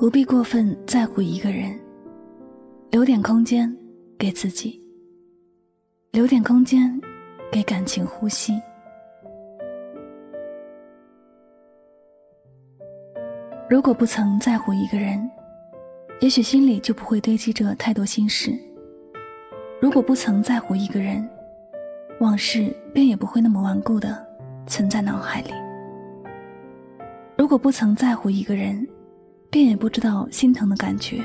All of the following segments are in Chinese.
不必过分在乎一个人，留点空间给自己，留点空间给感情呼吸。如果不曾在乎一个人，也许心里就不会堆积着太多心事；如果不曾在乎一个人，往事便也不会那么顽固的存在脑海里；如果不曾在乎一个人，便也不知道心疼的感觉。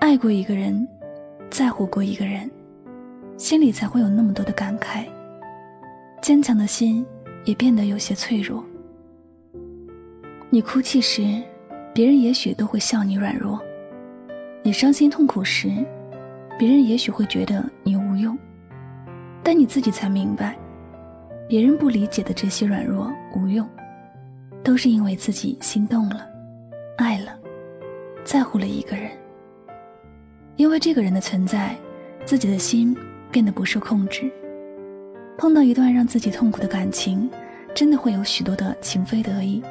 爱过一个人，在乎过一个人，心里才会有那么多的感慨。坚强的心也变得有些脆弱。你哭泣时，别人也许都会笑你软弱；你伤心痛苦时，别人也许会觉得你无用。但你自己才明白，别人不理解的这些软弱无用，都是因为自己心动了。爱了，在乎了一个人，因为这个人的存在，自己的心变得不受控制。碰到一段让自己痛苦的感情，真的会有许多的情非得已。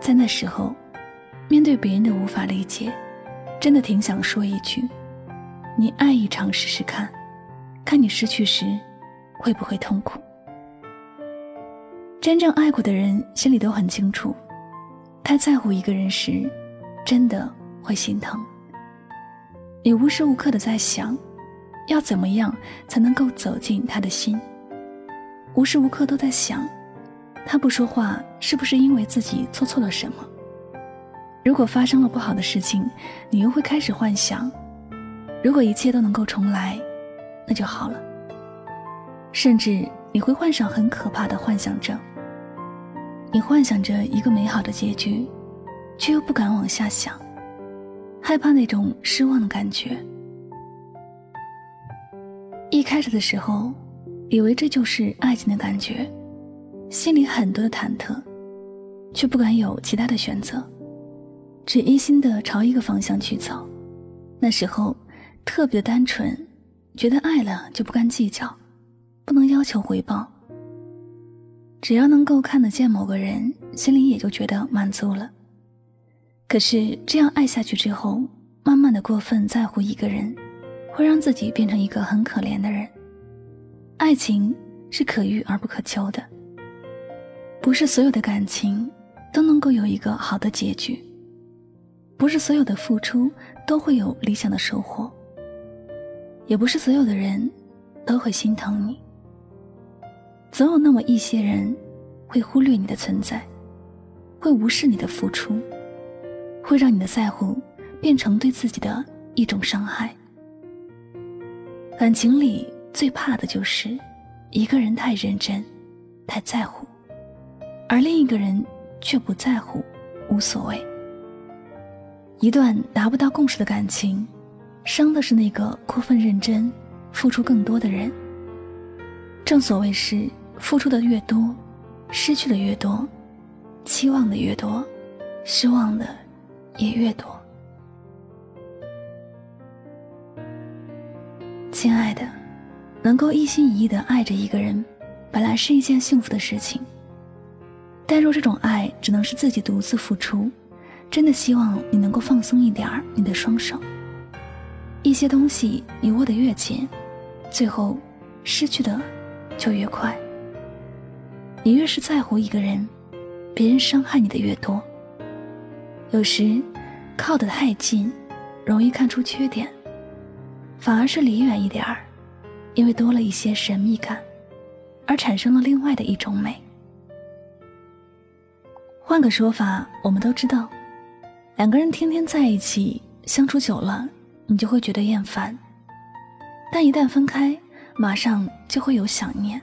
在那时候，面对别人的无法理解，真的挺想说一句：“你爱一场试试看，看你失去时会不会痛苦。”真正爱过的人心里都很清楚。太在乎一个人时，真的会心疼。你无时无刻的在想，要怎么样才能够走进他的心？无时无刻都在想，他不说话是不是因为自己做错了什么？如果发生了不好的事情，你又会开始幻想，如果一切都能够重来，那就好了。甚至你会患上很可怕的幻想症。你幻想着一个美好的结局，却又不敢往下想，害怕那种失望的感觉。一开始的时候，以为这就是爱情的感觉，心里很多的忐忑，却不敢有其他的选择，只一心的朝一个方向去走。那时候特别单纯，觉得爱了就不甘计较，不能要求回报。只要能够看得见某个人，心里也就觉得满足了。可是这样爱下去之后，慢慢的过分在乎一个人，会让自己变成一个很可怜的人。爱情是可遇而不可求的，不是所有的感情都能够有一个好的结局，不是所有的付出都会有理想的收获，也不是所有的人都会心疼你。总有那么一些人，会忽略你的存在，会无视你的付出，会让你的在乎变成对自己的一种伤害。感情里最怕的就是一个人太认真，太在乎，而另一个人却不在乎，无所谓。一段达不到共识的感情，伤的是那个过分认真、付出更多的人。正所谓是。付出的越多，失去的越多，期望的越多，失望的也越多。亲爱的，能够一心一意的爱着一个人，本来是一件幸福的事情。但若这种爱只能是自己独自付出，真的希望你能够放松一点你的双手。一些东西你握得越紧，最后失去的就越快。你越是在乎一个人，别人伤害你的越多。有时靠得太近，容易看出缺点；反而是离远一点儿，因为多了一些神秘感，而产生了另外的一种美。换个说法，我们都知道，两个人天天在一起相处久了，你就会觉得厌烦；但一旦分开，马上就会有想念。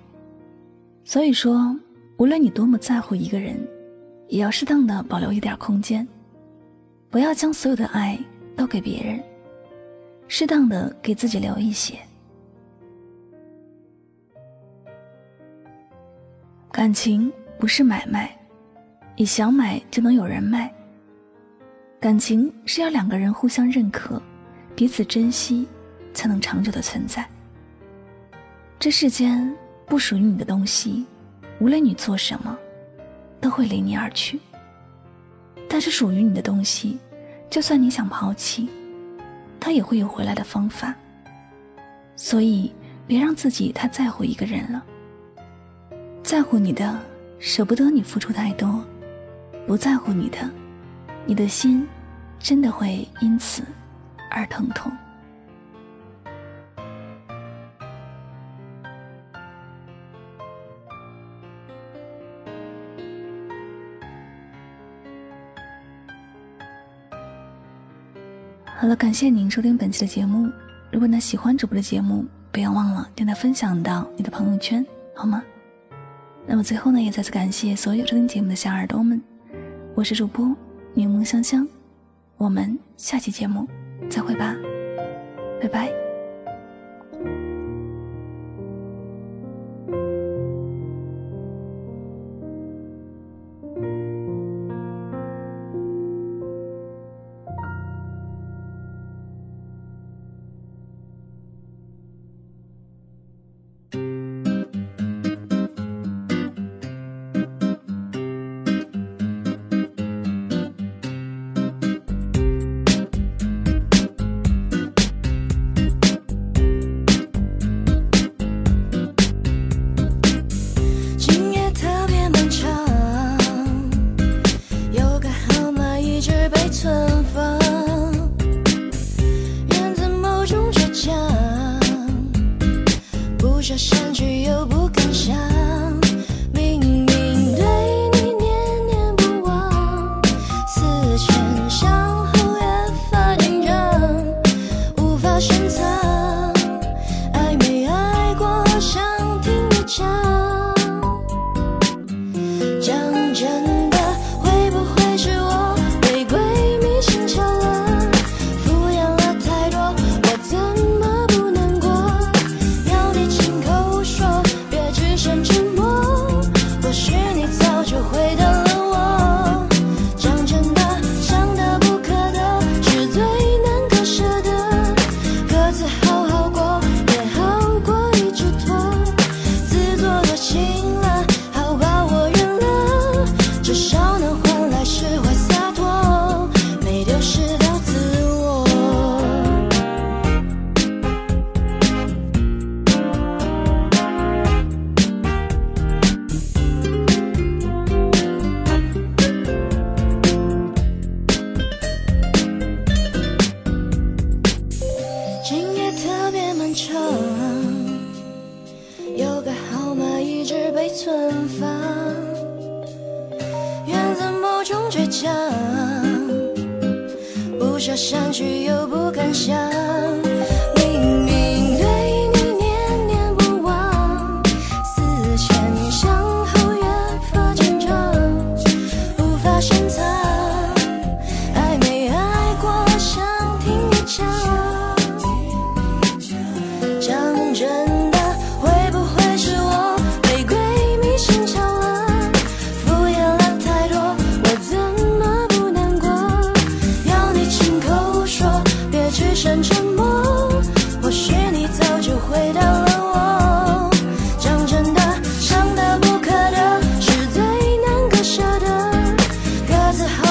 所以说，无论你多么在乎一个人，也要适当的保留一点空间，不要将所有的爱都给别人，适当的给自己留一些。感情不是买卖，你想买就能有人卖。感情是要两个人互相认可，彼此珍惜，才能长久的存在。这世间不属于你的东西，无论你做什么，都会离你而去。但是属于你的东西，就算你想抛弃，它也会有回来的方法。所以，别让自己太在乎一个人了。在乎你的，舍不得你付出太多；不在乎你的，你的心真的会因此而疼痛。好了，感谢您收听本期的节目。如果呢喜欢主播的节目，不要忘了将它分享到你的朋友圈，好吗？那么最后呢，也再次感谢所有收听节目的小耳朵们，我是主播柠檬香香，我们下期节目再会吧，拜拜。去又不敢想 a